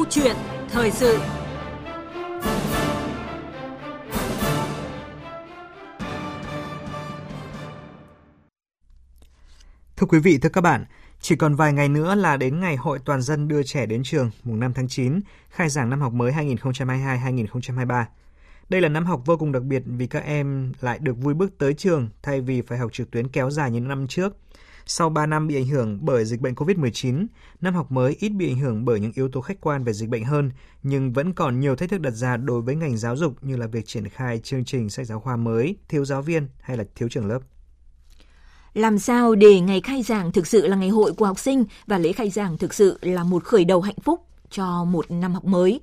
Câu chuyện thời sự. Thưa quý vị, thưa các bạn, chỉ còn vài ngày nữa là đến ngày Hội Toàn dân đưa trẻ đến trường mùng 5 tháng 9, khai giảng năm học mới 2022-2023. Đây là năm học vô cùng đặc biệt vì các em lại được vui bước tới trường thay vì phải học trực tuyến kéo dài như năm trước. Sau 3 năm bị ảnh hưởng bởi dịch bệnh COVID-19, năm học mới ít bị ảnh hưởng bởi những yếu tố khách quan về dịch bệnh hơn, nhưng vẫn còn nhiều thách thức đặt ra đối với ngành giáo dục như là việc triển khai chương trình sách giáo khoa mới, thiếu giáo viên hay là thiếu trường lớp. Làm sao để ngày khai giảng thực sự là ngày hội của học sinh và lễ khai giảng thực sự là một khởi đầu hạnh phúc cho một năm học mới?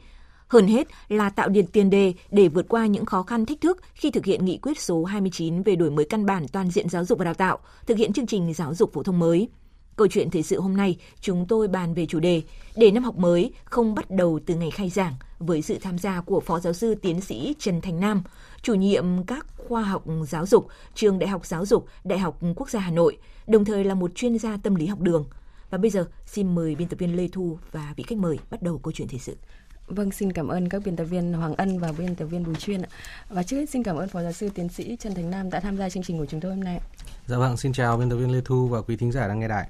Hơn hết là tạo điện tiền đề để vượt qua những khó khăn thách thức khi thực hiện nghị quyết số 29 về đổi mới căn bản toàn diện giáo dục và đào tạo, thực hiện chương trình giáo dục phổ thông mới. Câu chuyện thời sự hôm nay, chúng tôi bàn về chủ đề để năm học mới không bắt đầu từ ngày khai giảng với sự tham gia của Phó Giáo sư Tiến sĩ Trần Thành Nam, chủ nhiệm các khoa học giáo dục, trường Đại học Giáo dục, Đại học Quốc gia Hà Nội, đồng thời là một chuyên gia tâm lý học đường. Và bây giờ, xin mời biên tập viên Lê Thu và vị khách mời bắt đầu câu chuyện thời sự. Vâng, xin cảm ơn các biên tập viên Hoàng Ân và biên tập viên Bùi Chuyên ạ. Và trước hết xin cảm ơn Phó Giáo sư Tiến sĩ Trần Thành Nam đã tham gia chương trình của chúng tôi hôm nay. Dạ vâng, xin chào biên tập viên Lê Thu và quý thính giả đang nghe đài.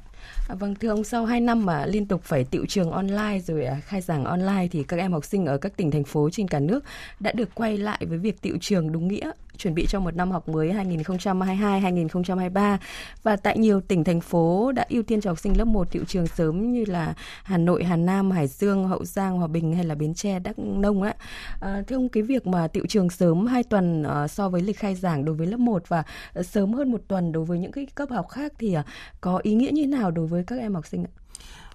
À, vâng, thưa ông, sau 2 năm mà liên tục phải tiệu trường online rồi à, khai giảng online thì các em học sinh ở các tỉnh thành phố trên cả nước đã được quay lại với việc tiệu trường đúng nghĩa chuẩn bị cho một năm học mới 2022-2023 và tại nhiều tỉnh thành phố đã ưu tiên cho học sinh lớp 1 tiệu trường sớm như là Hà Nội, Hà Nam, Hải Dương, Hậu Giang, Hòa Bình hay là Bến Tre, Đắk Nông á. À, thưa ông cái việc mà tiệu trường sớm 2 tuần à, so với lịch khai giảng đối với lớp 1 và à, sớm hơn một tuần đối với những cái cấp học khác thì à, có ý nghĩa như thế nào đối với các em học sinh ạ?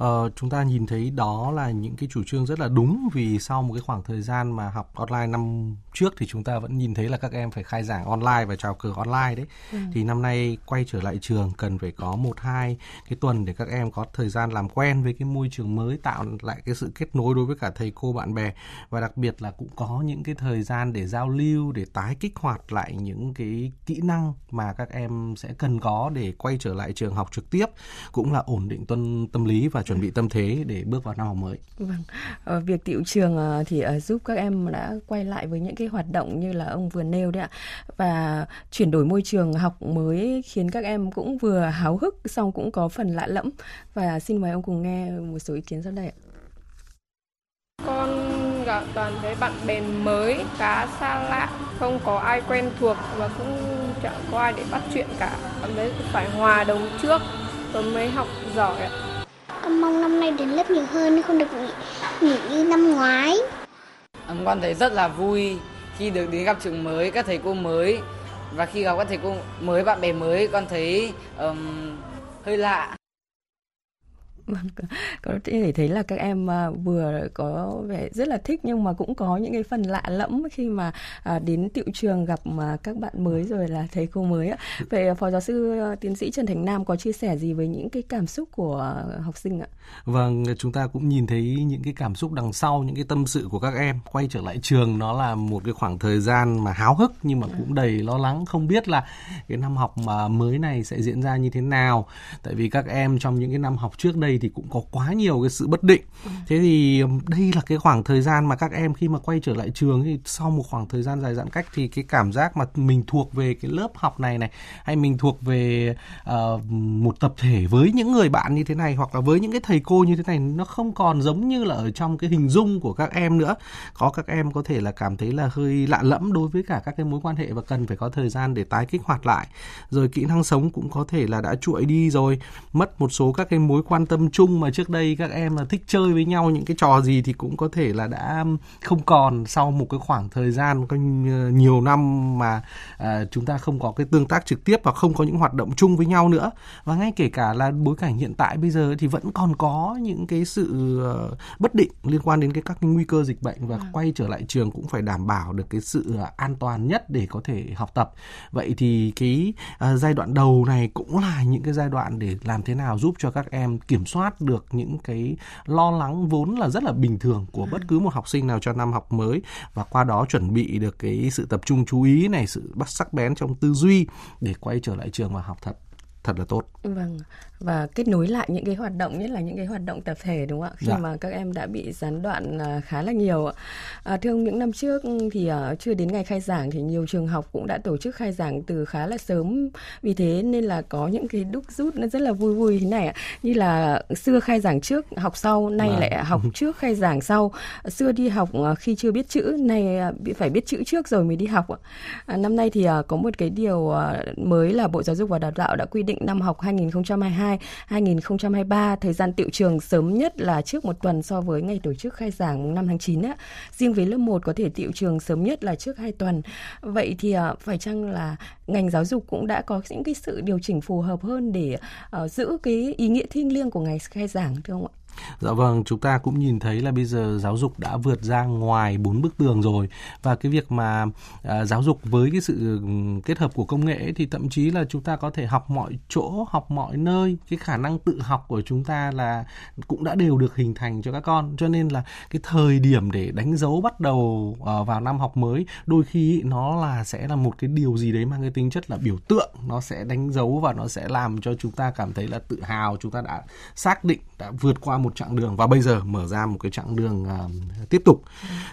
Uh, chúng ta nhìn thấy đó là những cái chủ trương rất là đúng vì sau một cái khoảng thời gian mà học online năm trước thì chúng ta vẫn nhìn thấy là các em phải khai giảng online và chào cờ online đấy. Ừ. thì năm nay quay trở lại trường cần phải có một hai cái tuần để các em có thời gian làm quen với cái môi trường mới tạo lại cái sự kết nối đối với cả thầy cô bạn bè. Và đặc biệt là cũng có những cái thời gian để giao lưu để tái kích hoạt lại những cái kỹ năng mà các em sẽ cần có để quay trở lại trường học trực tiếp. Cũng là ổn định tâm tâm lý và chuẩn bị tâm thế để bước vào năm học mới. Vâng, ờ, việc tiệu trường ờ, thì ờ, giúp các em đã quay lại với những cái hoạt động như là ông vừa nêu đấy ạ và chuyển đổi môi trường học mới khiến các em cũng vừa háo hức xong cũng có phần lạ lẫm và xin mời ông cùng nghe một số ý kiến sau đây ạ. Con gặp toàn thấy bạn bè mới, khá xa lạ, không có ai quen thuộc và cũng chẳng có ai để bắt chuyện cả. Cảm thấy phải hòa đồng trước rồi mới học giỏi ạ. Con mong năm nay đến lớp nhiều hơn không được nghỉ, nghỉ như năm ngoái. Con thấy rất là vui khi được đến gặp trường mới, các thầy cô mới và khi gặp các thầy cô mới, bạn bè mới con thấy um, hơi lạ. Vâng, có thể thấy là các em à, vừa có vẻ rất là thích nhưng mà cũng có những cái phần lạ lẫm khi mà à, đến tiệu trường gặp mà các bạn mới rồi là thầy cô mới ạ. Vậy à, phó giáo sư tiến sĩ Trần Thành Nam có chia sẻ gì với những cái cảm xúc của học sinh ạ? Vâng, chúng ta cũng nhìn thấy những cái cảm xúc đằng sau những cái tâm sự của các em quay trở lại trường nó là một cái khoảng thời gian mà háo hức nhưng mà cũng đầy lo lắng không biết là cái năm học mà mới này sẽ diễn ra như thế nào. Tại vì các em trong những cái năm học trước đây thì cũng có quá nhiều cái sự bất định. Ừ. thế thì đây là cái khoảng thời gian mà các em khi mà quay trở lại trường thì sau một khoảng thời gian dài giãn cách thì cái cảm giác mà mình thuộc về cái lớp học này này hay mình thuộc về uh, một tập thể với những người bạn như thế này hoặc là với những cái thầy cô như thế này nó không còn giống như là ở trong cái hình dung của các em nữa. Có các em có thể là cảm thấy là hơi lạ lẫm đối với cả các cái mối quan hệ và cần phải có thời gian để tái kích hoạt lại. Rồi kỹ năng sống cũng có thể là đã chuỗi đi rồi mất một số các cái mối quan tâm chung mà trước đây các em là thích chơi với nhau những cái trò gì thì cũng có thể là đã không còn sau một cái khoảng thời gian có nhiều năm mà à, chúng ta không có cái tương tác trực tiếp và không có những hoạt động chung với nhau nữa và ngay kể cả là bối cảnh hiện tại bây giờ thì vẫn còn có những cái sự uh, bất định liên quan đến cái các cái nguy cơ dịch bệnh và à. quay trở lại trường cũng phải đảm bảo được cái sự an toàn nhất để có thể học tập vậy thì cái giai đoạn đầu này cũng là những cái giai đoạn để làm thế nào giúp cho các em kiểm soát được những cái lo lắng vốn là rất là bình thường của bất cứ một học sinh nào cho năm học mới và qua đó chuẩn bị được cái sự tập trung chú ý này, sự bắt sắc bén trong tư duy để quay trở lại trường và học thật thật là tốt. Vâng và kết nối lại những cái hoạt động nhất là những cái hoạt động tập thể đúng không ạ? Khi dạ. mà các em đã bị gián đoạn à, khá là nhiều. À, thưa ông những năm trước thì uh, chưa đến ngày khai giảng thì nhiều trường học cũng đã tổ chức khai giảng từ khá là sớm. Vì thế nên là có những cái đúc rút nó rất là vui vui thế này ạ. Như là xưa khai giảng trước học sau, nay à. lại học trước khai giảng sau. Xưa đi học khi chưa biết chữ, nay phải biết chữ trước rồi mới đi học ạ. À, năm nay thì uh, có một cái điều mới là Bộ Giáo dục và Đào tạo đã quy định năm học 2022 2023 thời gian tiệu trường sớm nhất là trước một tuần so với ngày tổ chức khai giảng 5 tháng 9 á. Riêng với lớp 1 có thể tiệu trường sớm nhất là trước 2 tuần. Vậy thì à, phải chăng là ngành giáo dục cũng đã có những cái sự điều chỉnh phù hợp hơn để uh, giữ cái ý nghĩa thiêng liêng của ngày khai giảng thưa ông ạ? Dạ vâng, chúng ta cũng nhìn thấy là bây giờ giáo dục đã vượt ra ngoài bốn bức tường rồi. Và cái việc mà à, giáo dục với cái sự kết hợp của công nghệ thì thậm chí là chúng ta có thể học mọi chỗ, học mọi nơi, cái khả năng tự học của chúng ta là cũng đã đều được hình thành cho các con. Cho nên là cái thời điểm để đánh dấu bắt đầu à, vào năm học mới đôi khi nó là sẽ là một cái điều gì đấy mang cái tính chất là biểu tượng, nó sẽ đánh dấu và nó sẽ làm cho chúng ta cảm thấy là tự hào, chúng ta đã xác định đã vượt qua một chặng đường và bây giờ mở ra một cái chặng đường uh, tiếp tục.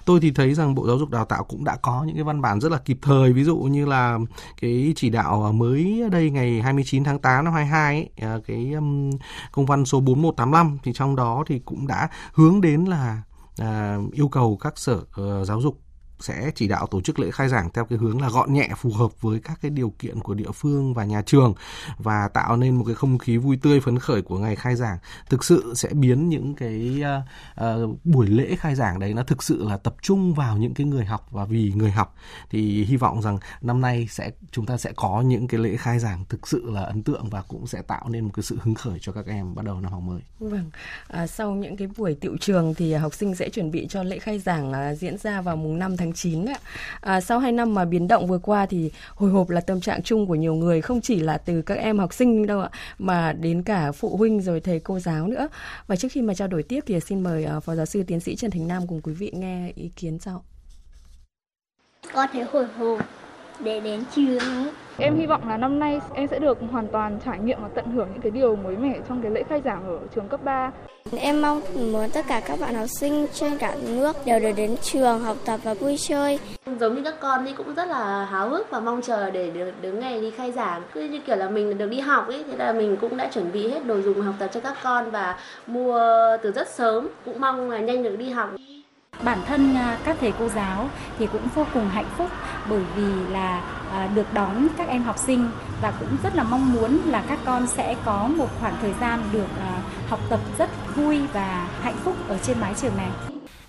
Tôi thì thấy rằng Bộ Giáo dục Đào tạo cũng đã có những cái văn bản rất là kịp thời ví dụ như là cái chỉ đạo à, mới đây ngày 29 tháng 8 năm 22 ấy, uh, cái um, công văn số 4185 thì trong đó thì cũng đã hướng đến là uh, yêu cầu các sở uh, giáo dục sẽ chỉ đạo tổ chức lễ khai giảng theo cái hướng là gọn nhẹ phù hợp với các cái điều kiện của địa phương và nhà trường và tạo nên một cái không khí vui tươi phấn khởi của ngày khai giảng thực sự sẽ biến những cái uh, uh, buổi lễ khai giảng đấy nó thực sự là tập trung vào những cái người học và vì người học thì hy vọng rằng năm nay sẽ chúng ta sẽ có những cái lễ khai giảng thực sự là ấn tượng và cũng sẽ tạo nên một cái sự hứng khởi cho các em bắt đầu năm học mới. Vâng, à, sau những cái buổi tiệu trường thì học sinh sẽ chuẩn bị cho lễ khai giảng à, diễn ra vào mùng 5 tháng tháng 9 ạ. À, sau 2 năm mà biến động vừa qua thì hồi hộp là tâm trạng chung của nhiều người không chỉ là từ các em học sinh đâu ạ mà đến cả phụ huynh rồi thầy cô giáo nữa. Và trước khi mà trao đổi tiếp thì xin mời uh, phó giáo sư tiến sĩ Trần Thành Nam cùng quý vị nghe ý kiến sau. Con thấy hồi hộp để đến trường Em hy vọng là năm nay em sẽ được hoàn toàn trải nghiệm và tận hưởng những cái điều mới mẻ trong cái lễ khai giảng ở trường cấp 3. Em mong muốn tất cả các bạn học sinh trên cả nước đều được đến trường học tập và vui chơi. Giống như các con thì cũng rất là háo hức và mong chờ để được đứng ngày đi khai giảng. Cứ như kiểu là mình được đi học ấy, thế là mình cũng đã chuẩn bị hết đồ dùng học tập cho các con và mua từ rất sớm. Cũng mong là nhanh được đi học bản thân à, các thầy cô giáo thì cũng vô cùng hạnh phúc bởi vì là à, được đón các em học sinh và cũng rất là mong muốn là các con sẽ có một khoảng thời gian được à, học tập rất vui và hạnh phúc ở trên mái trường này.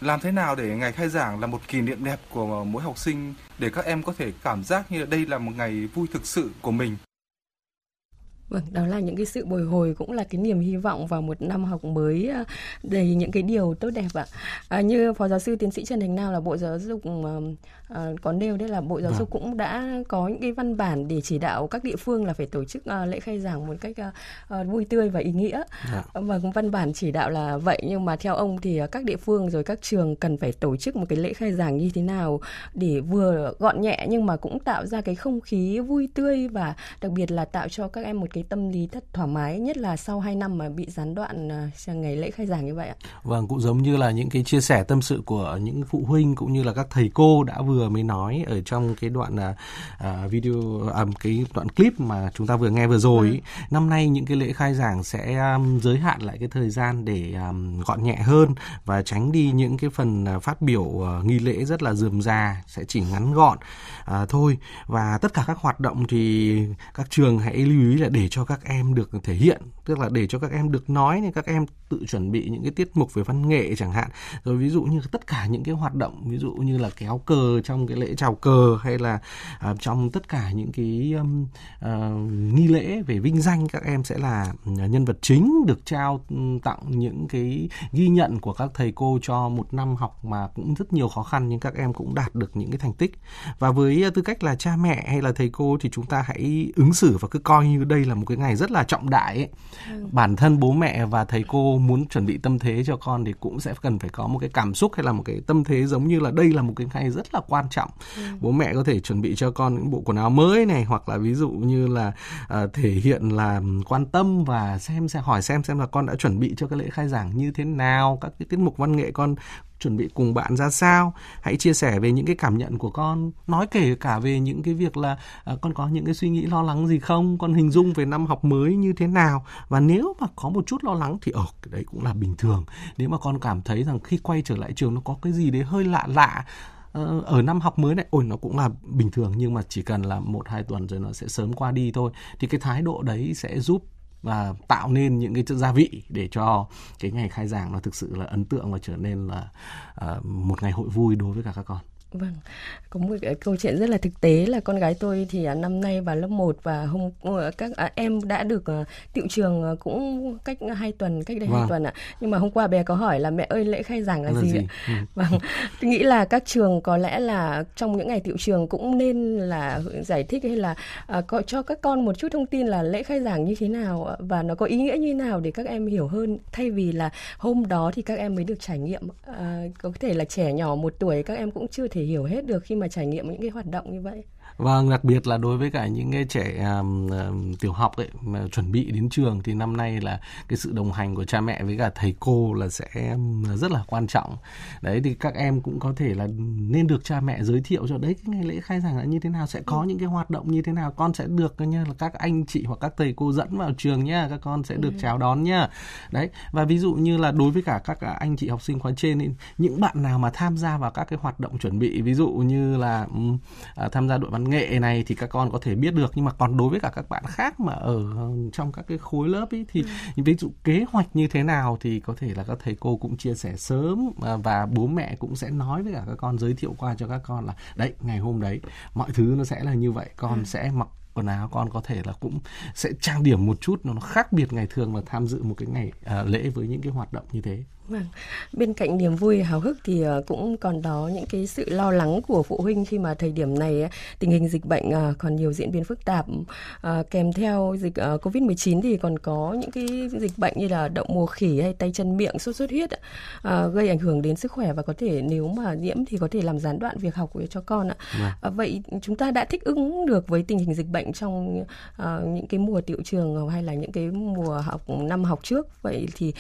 Làm thế nào để ngày khai giảng là một kỷ niệm đẹp của mỗi học sinh để các em có thể cảm giác như đây là một ngày vui thực sự của mình? Vâng, đó là những cái sự bồi hồi cũng là cái niềm hy vọng vào một năm học mới à, đầy những cái điều tốt đẹp ạ. À, như phó giáo sư tiến sĩ Trần Thành Nam là Bộ Giáo dục à, có nêu đấy là Bộ Giáo dục vâng. cũng đã có những cái văn bản để chỉ đạo các địa phương là phải tổ chức à, lễ khai giảng một cách à, à, vui tươi và ý nghĩa. Dạ. Và văn bản chỉ đạo là vậy nhưng mà theo ông thì các địa phương rồi các trường cần phải tổ chức một cái lễ khai giảng như thế nào để vừa gọn nhẹ nhưng mà cũng tạo ra cái không khí vui tươi và đặc biệt là tạo cho các em một cái cái tâm lý thật thoải mái nhất là sau 2 năm mà bị gián đoạn uh, ngày lễ khai giảng như vậy ạ. Vâng, cũng giống như là những cái chia sẻ tâm sự của những phụ huynh cũng như là các thầy cô đã vừa mới nói ở trong cái đoạn uh, video à, cái đoạn clip mà chúng ta vừa nghe vừa rồi. À. Năm nay những cái lễ khai giảng sẽ um, giới hạn lại cái thời gian để um, gọn nhẹ hơn và tránh đi những cái phần phát biểu uh, nghi lễ rất là dườm già sẽ chỉ ngắn gọn uh, thôi và tất cả các hoạt động thì các trường hãy lưu ý là để cho các em được thể hiện tức là để cho các em được nói thì các em tự chuẩn bị những cái tiết mục về văn nghệ chẳng hạn. Rồi ví dụ như tất cả những cái hoạt động ví dụ như là kéo cờ trong cái lễ chào cờ hay là uh, trong tất cả những cái um, uh, nghi lễ về vinh danh các em sẽ là à, nhân vật chính được trao tặng những cái ghi nhận của các thầy cô cho một năm học mà cũng rất nhiều khó khăn nhưng các em cũng đạt được những cái thành tích. Và với tư cách là cha mẹ hay là thầy cô thì chúng ta hãy ứng xử và cứ coi như đây là một cái ngày rất là trọng đại ấy. Ừ. bản thân bố mẹ và thầy cô muốn chuẩn bị tâm thế cho con thì cũng sẽ cần phải có một cái cảm xúc hay là một cái tâm thế giống như là đây là một cái ngày rất là quan trọng ừ. bố mẹ có thể chuẩn bị cho con những bộ quần áo mới này hoặc là ví dụ như là uh, thể hiện là quan tâm và xem xem hỏi xem xem là con đã chuẩn bị cho cái lễ khai giảng như thế nào các cái tiết mục văn nghệ con chuẩn bị cùng bạn ra sao. Hãy chia sẻ về những cái cảm nhận của con nói kể cả về những cái việc là à, con có những cái suy nghĩ lo lắng gì không con hình dung về năm học mới như thế nào. Và nếu mà có một chút lo lắng thì ở cái đấy cũng là bình thường. Nếu mà con cảm thấy rằng khi quay trở lại trường nó có cái gì đấy hơi lạ lạ ờ, ở năm học mới này ôi nó cũng là bình thường. Nhưng mà chỉ cần là một hai tuần rồi nó sẽ sớm qua đi thôi. Thì cái thái độ đấy sẽ giúp và tạo nên những cái chất gia vị để cho cái ngày khai giảng nó thực sự là ấn tượng và trở nên là uh, một ngày hội vui đối với cả các con. Vâng, có một cái câu chuyện rất là thực tế là con gái tôi thì à, năm nay vào lớp 1 và hôm ờ, các à, em đã được uh, tiệu trường uh, cũng cách 2 tuần, cách đây vâng. 2 tuần ạ. Nhưng mà hôm qua bé có hỏi là mẹ ơi lễ khai giảng là, là gì, gì? ạ? Ừ. Vâng, tôi nghĩ là các trường có lẽ là trong những ngày tiệu trường cũng nên là giải thích hay là uh, có cho các con một chút thông tin là lễ khai giảng như thế nào và nó có ý nghĩa như nào để các em hiểu hơn thay vì là hôm đó thì các em mới được trải nghiệm. Uh, có thể là trẻ nhỏ một tuổi các em cũng chưa thể thể hiểu hết được khi mà trải nghiệm những cái hoạt động như vậy. Vâng, đặc biệt là đối với cả những cái trẻ um, tiểu học ấy mà chuẩn bị đến trường thì năm nay là cái sự đồng hành của cha mẹ với cả thầy cô là sẽ rất là quan trọng. Đấy thì các em cũng có thể là nên được cha mẹ giới thiệu cho đấy cái ngày lễ khai giảng là như thế nào, sẽ có ừ. những cái hoạt động như thế nào, con sẽ được như là các anh chị hoặc các thầy cô dẫn vào trường nhá, các con sẽ được ừ. chào đón nhá. Đấy, và ví dụ như là đối với cả các anh chị học sinh khóa trên những bạn nào mà tham gia vào các cái hoạt động chuẩn bị ví dụ như là um, tham gia đội văn nghệ này thì các con có thể biết được nhưng mà còn đối với cả các bạn khác mà ở trong các cái khối lớp ấy thì ừ. ví dụ kế hoạch như thế nào thì có thể là các thầy cô cũng chia sẻ sớm à, và bố mẹ cũng sẽ nói với cả các con giới thiệu qua cho các con là đấy ngày hôm đấy mọi thứ nó sẽ là như vậy con ừ. sẽ mặc quần áo con có thể là cũng sẽ trang điểm một chút nó khác biệt ngày thường mà tham dự một cái ngày uh, lễ với những cái hoạt động như thế Vâng. Bên cạnh niềm vui hào hức thì ờ, cũng còn đó những cái sự lo lắng của phụ huynh khi mà thời điểm này tình hình dịch bệnh ờ, còn nhiều diễn biến phức tạp ờ, kèm theo dịch Covid-19 thì còn có những cái dịch bệnh như là đậu mùa khỉ hay tay chân miệng sốt xuất huyết gây ảnh hưởng đến sức khỏe và có thể nếu mà nhiễm thì có thể làm gián đoạn việc học cho con ạ. Vâng. Vậy chúng ta đã thích ứng được với tình hình dịch bệnh trong những cái mùa tiệu trường hay là những cái mùa học năm học trước. Vậy thì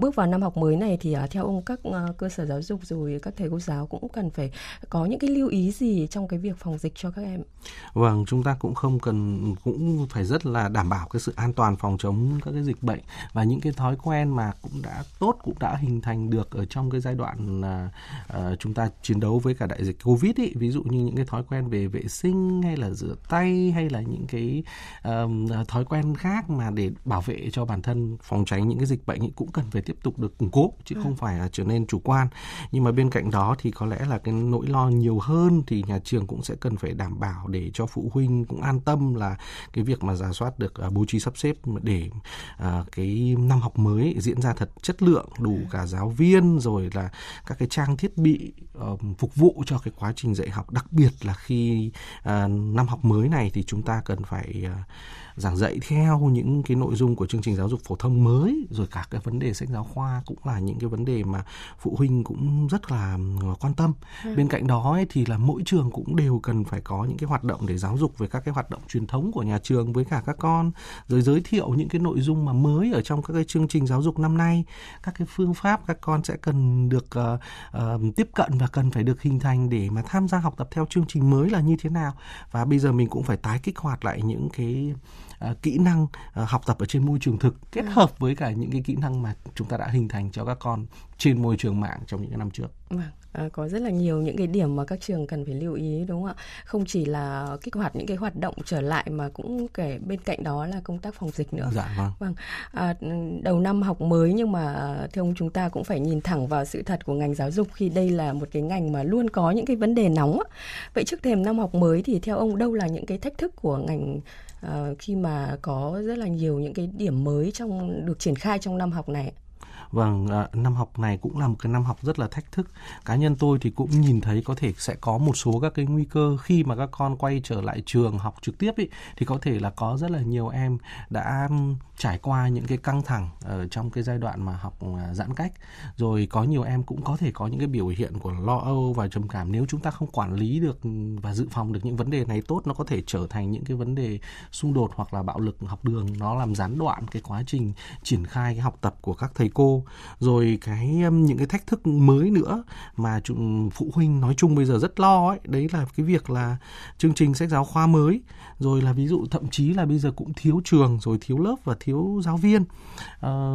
bước vào năm học mới này thì à, theo ông các ờ, cơ sở giáo dục rồi các thầy cô giáo cũng cần phải có những cái lưu ý gì trong cái việc phòng dịch cho các em? Vâng, chúng ta cũng không cần cũng phải rất là đảm bảo cái sự an toàn phòng chống các cái dịch bệnh và những cái thói quen mà cũng đã tốt cũng đã hình thành được ở trong cái giai đoạn uh, chúng ta chiến đấu với cả đại dịch Covid ý, ví dụ như những cái thói quen về vệ sinh hay là rửa tay hay là những cái um, thói quen khác mà để bảo vệ cho bản thân phòng tránh những cái dịch bệnh cũng cần phải tiếp tục được củng cố chứ không phải là trở nên chủ quan. Nhưng mà bên cạnh đó thì có lẽ là cái nỗi lo nhiều hơn thì nhà trường cũng sẽ cần phải đảm bảo để cho phụ huynh cũng an tâm là cái việc mà giả soát được uh, bố trí sắp xếp để uh, cái năm học mới diễn ra thật chất lượng đủ cả giáo viên rồi là các cái trang thiết bị uh, phục vụ cho cái quá trình dạy học. Đặc biệt là khi uh, năm học mới này thì chúng ta cần phải uh, giảng dạy theo những cái nội dung của chương trình giáo dục phổ thông mới rồi cả cái vấn đề sách giáo khoa cũng là những cái vấn đề mà phụ huynh cũng rất là quan tâm. Ừ. bên cạnh đó ấy, thì là mỗi trường cũng đều cần phải có những cái hoạt động để giáo dục về các cái hoạt động truyền thống của nhà trường với cả các con rồi giới thiệu những cái nội dung mà mới ở trong các cái chương trình giáo dục năm nay. Các cái phương pháp các con sẽ cần được uh, uh, tiếp cận và cần phải được hình thành để mà tham gia học tập theo chương trình mới là như thế nào. Và bây giờ mình cũng phải tái kích hoạt lại những cái uh, kỹ năng uh, học tập ở trên môi trường thực kết ừ. hợp với cả những cái kỹ năng mà chúng ta đã hình thành cho các con trên môi trường mạng trong những cái năm trước. Vâng. À, có rất là nhiều những cái điểm mà các trường cần phải lưu ý đúng không ạ? Không chỉ là kích hoạt những cái hoạt động trở lại mà cũng kể bên cạnh đó là công tác phòng dịch nữa. Dạ vâng. Vâng. À, đầu năm học mới nhưng mà thưa ông chúng ta cũng phải nhìn thẳng vào sự thật của ngành giáo dục khi đây là một cái ngành mà luôn có những cái vấn đề nóng. Vậy trước thềm năm học mới thì theo ông đâu là những cái thách thức của ngành Ờ, khi mà có rất là nhiều những cái điểm mới trong, được triển khai trong năm học này? Vâng, à, năm học này cũng là một cái năm học rất là thách thức. Cá nhân tôi thì cũng nhìn thấy có thể sẽ có một số các cái nguy cơ khi mà các con quay trở lại trường học trực tiếp ý, thì có thể là có rất là nhiều em đã trải qua những cái căng thẳng ở trong cái giai đoạn mà học à, giãn cách. Rồi có nhiều em cũng có thể có những cái biểu hiện của lo âu và trầm cảm nếu chúng ta không quản lý được và dự phòng được những vấn đề này tốt nó có thể trở thành những cái vấn đề xung đột hoặc là bạo lực học đường nó làm gián đoạn cái quá trình triển khai cái học tập của các thầy cô rồi cái um, những cái thách thức mới nữa mà phụ huynh nói chung bây giờ rất lo ấy đấy là cái việc là chương trình sách giáo khoa mới. Rồi là ví dụ thậm chí là bây giờ cũng thiếu trường rồi thiếu lớp và thiếu giáo viên. À,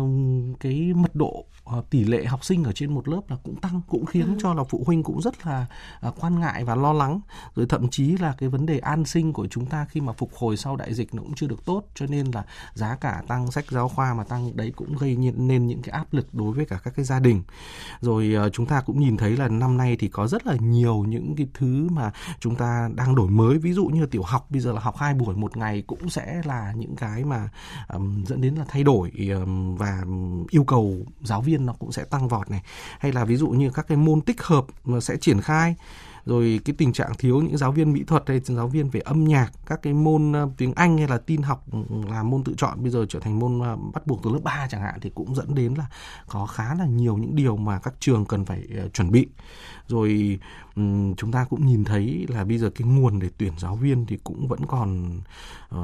cái mật độ Ờ, tỷ lệ học sinh ở trên một lớp là cũng tăng cũng khiến ừ. cho là phụ huynh cũng rất là uh, quan ngại và lo lắng. Rồi thậm chí là cái vấn đề an sinh của chúng ta khi mà phục hồi sau đại dịch nó cũng chưa được tốt cho nên là giá cả tăng sách giáo khoa mà tăng đấy cũng gây nên những cái áp lực đối với cả các cái gia đình. Rồi ờ, chúng ta cũng nhìn thấy là năm nay thì có rất là nhiều những cái thứ mà chúng ta đang đổi mới. Ví dụ như tiểu học bây giờ là học hai buổi một ngày cũng sẽ là những cái mà um, dẫn đến là thay đổi um, và yêu cầu giáo viên nó cũng sẽ tăng vọt này. Hay là ví dụ như các cái môn tích hợp mà sẽ triển khai rồi cái tình trạng thiếu những giáo viên mỹ thuật hay giáo viên về âm nhạc các cái môn ờ, tiếng Anh hay là tin học ừ, là môn tự chọn bây giờ trở thành môn ờ, bắt buộc từ lớp 3 chẳng hạn thì cũng dẫn đến là có khá là nhiều những điều mà các trường cần phải ờ, chuẩn bị. Rồi ừ, chúng ta cũng nhìn thấy là bây giờ cái nguồn để tuyển giáo viên thì cũng vẫn còn uh,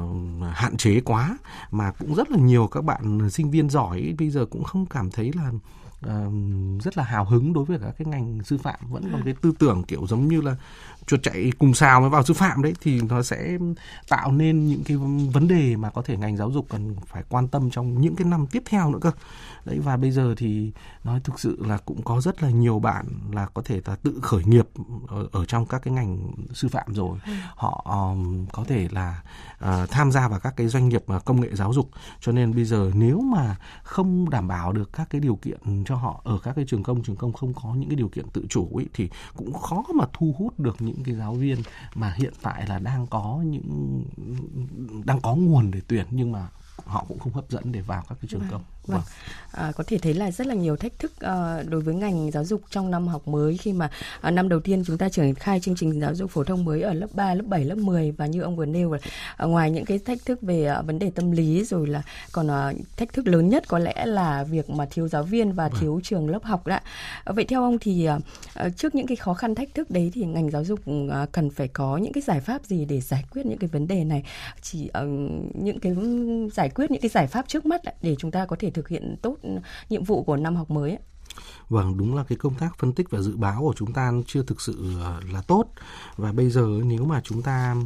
hạn chế quá mà cũng rất là nhiều các bạn sinh viên giỏi bây giờ cũng không cảm thấy là uh, rất là hào hứng đối với các cái ngành sư phạm. Vẫn còn cái tư tưởng kiểu giống như là chuột chạy cùng xào mới vào sư phạm đấy thì nó sẽ tạo nên những cái vấn đề mà có thể ngành giáo dục cần phải quan tâm trong những cái năm tiếp theo nữa cơ. Đấy và bây giờ thì nói thực sự là cũng có rất là nhiều bạn là có thể là tự khởi nghiệp ở, ở trong các cái ngành sư phạm rồi. Ừ. họ um, có thể là uh, tham gia vào các cái doanh nghiệp uh, công nghệ giáo dục. Cho nên bây giờ nếu mà không đảm bảo được các cái điều kiện cho họ ở các cái trường công trường công không có những cái điều kiện tự chủ ấy thì cũng khó mà thu hút được những cái giáo viên mà hiện tại là đang có những đang có nguồn để tuyển nhưng mà họ cũng không hấp dẫn để vào các cái trường vâng, công. Vâng. vâng. À, có thể thấy là rất là nhiều thách thức uh, đối với ngành giáo dục trong năm học mới khi mà uh, năm đầu tiên chúng ta triển khai chương trình giáo dục phổ thông mới ở lớp 3, lớp 7, lớp 10 và như ông vừa nêu là uh, ngoài những cái thách thức về uh, vấn đề tâm lý rồi là còn uh, thách thức lớn nhất có lẽ là việc mà thiếu giáo viên và vâng. thiếu trường lớp học đã. Uh, vậy theo ông thì uh, trước những cái khó khăn thách thức đấy thì ngành giáo dục uh, cần phải có những cái giải pháp gì để giải quyết những cái vấn đề này? Chỉ uh, những cái giải quyết những cái giải pháp trước mắt để chúng ta có thể thực hiện tốt nhiệm vụ của năm học mới. Vâng, đúng là cái công tác phân tích và dự báo của chúng ta chưa thực sự ờ, là tốt và bây giờ nếu mà chúng ta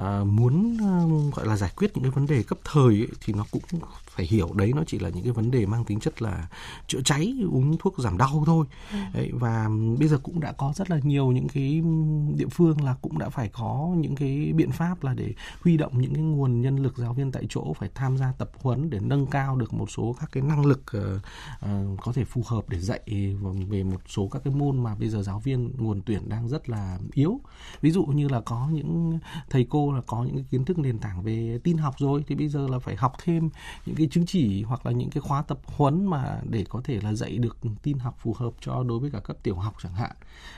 uh, muốn uh, gọi là giải quyết những cái vấn đề cấp thời ấy, thì nó cũng phải hiểu đấy nó chỉ là những cái vấn đề mang tính chất là chữa cháy uống thuốc giảm đau thôi ừ. đấy, và bây giờ cũng đã có rất là nhiều những cái địa phương là cũng đã phải có những cái biện pháp là để huy động những cái nguồn nhân lực giáo viên tại chỗ phải tham gia tập huấn để nâng cao được một số các cái năng lực uh, uh, có thể phù hợp để dạy về một số các cái môn mà bây giờ giáo viên nguồn tuyển đang rất là yếu ví dụ như là có những thầy cô là có những cái kiến thức nền tảng về tin học rồi thì bây giờ là phải học thêm những cái chứng chỉ hoặc là những cái khóa tập huấn mà để có thể là dạy được tin học phù hợp cho đối với cả cấp tiểu học chẳng hạn.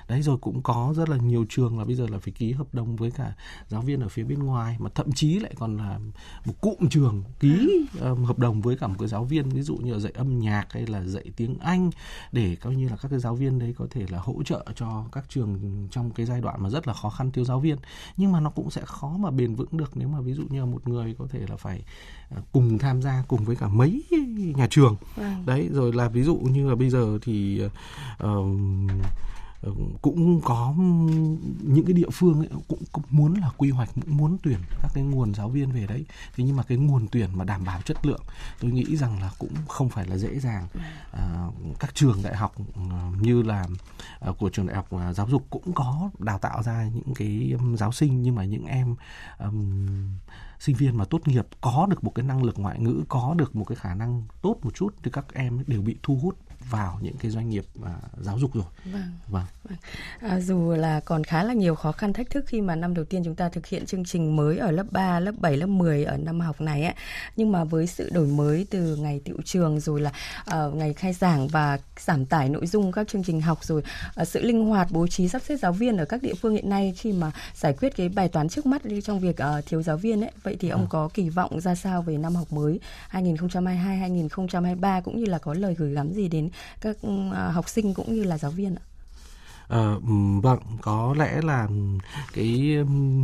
Đấy rồi cũng có rất là nhiều trường là bây giờ là phải ký hợp đồng với cả giáo viên ở phía bên ngoài mà thậm chí lại còn là một cụm trường ký um, hợp đồng với cả một cái giáo viên ví dụ như là dạy âm nhạc hay là dạy tiếng Anh để coi như là các cái giáo viên đấy có thể là hỗ trợ cho các trường trong cái giai đoạn mà rất là khó khăn thiếu giáo viên. Nhưng mà nó cũng sẽ khó mà bền vững được nếu mà ví dụ như là một người có thể là phải ờ, cùng tham gia cùng với cả mấy nhà trường vâng. đấy rồi là ví dụ như là bây giờ thì uh, cũng có những cái địa phương ấy, cũng, cũng muốn là quy hoạch cũng muốn tuyển các cái nguồn giáo viên về đấy. Thế nhưng mà cái nguồn tuyển mà đảm bảo chất lượng tôi nghĩ rằng là cũng không phải là dễ dàng. À, các trường đại học à, như là à, của trường đại học à, giáo dục cũng có đào tạo ra những cái um, giáo sinh. Nhưng mà những em um, sinh viên mà tốt nghiệp có được một cái năng lực ngoại ngữ có được một cái khả năng tốt một chút thì các em đều bị thu hút vào những cái doanh nghiệp à, giáo dục rồi. Vâng. Vâng. vâng. À, dù là còn khá là nhiều khó khăn thách thức khi mà năm đầu tiên chúng ta thực hiện chương trình mới ở lớp 3, lớp 7, lớp 10 ở năm học này ấy. Nhưng mà với sự đổi mới từ ngày tiệu trường rồi là uh, ngày khai giảng và giảm tải nội dung các chương trình học rồi uh, sự linh hoạt bố trí sắp xếp giáo viên ở các địa phương hiện nay khi mà giải quyết cái bài toán trước mắt đi trong việc uh, thiếu giáo viên ấy. Vậy thì ông à. có kỳ vọng ra sao về năm học mới 2022 2023 cũng như là có lời gửi gắm gì đến các ờ, học sinh cũng như là giáo viên ạ? À, vâng, có lẽ là cái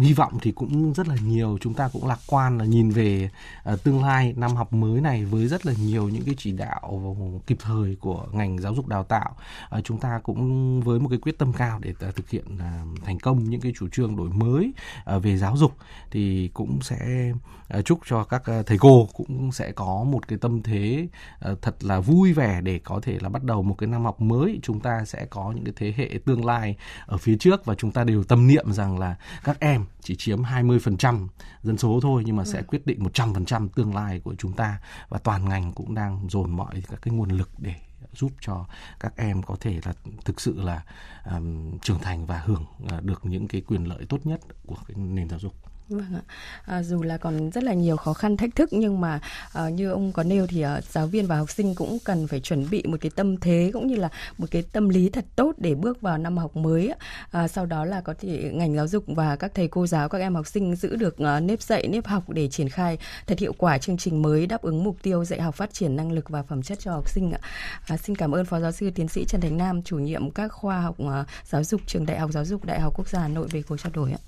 hy vọng thì cũng rất là nhiều. Chúng ta cũng lạc quan là nhìn về uh, tương lai năm học mới này với rất là nhiều những cái chỉ đạo kịp thời của ngành giáo dục đào tạo. Uh, chúng ta cũng với một cái quyết tâm cao để uh, thực hiện uh, thành công những cái chủ trương đổi mới uh, về giáo dục thì cũng sẽ uh, chúc cho các uh, thầy cô cũng sẽ có một cái tâm thế uh, thật là vui vẻ để có thể là bắt đầu một cái năm học mới. Chúng ta sẽ có những cái thế hệ tương lai ở phía trước và chúng ta đều tâm niệm rằng là các em chỉ chiếm 20% dân số thôi nhưng mà sẽ ừ. quyết định 100% tương lai của chúng ta và toàn ngành cũng đang dồn mọi các cái nguồn lực để giúp cho các em có thể là thực sự là um, trưởng thành và hưởng uh, được những cái quyền lợi tốt nhất của cái nền giáo dục. Vâng ạ. À, dù là còn rất là nhiều khó khăn thách thức nhưng mà à, như ông có nêu thì à, giáo viên và học sinh cũng cần phải chuẩn bị một cái tâm thế cũng như là một cái tâm lý thật tốt để bước vào năm học mới. À, sau đó là có thể ngành giáo dục và các thầy cô giáo, các em học sinh giữ được à, nếp dạy, nếp học để triển khai thật hiệu quả chương trình mới đáp ứng mục tiêu dạy học phát triển năng lực và phẩm chất cho học sinh ạ. À, xin cảm ơn Phó Giáo sư Tiến sĩ Trần Thành Nam, chủ nhiệm các khoa học à, giáo dục trường Đại học Giáo dục Đại học Quốc gia Hà Nội về cuộc trao đổi ạ.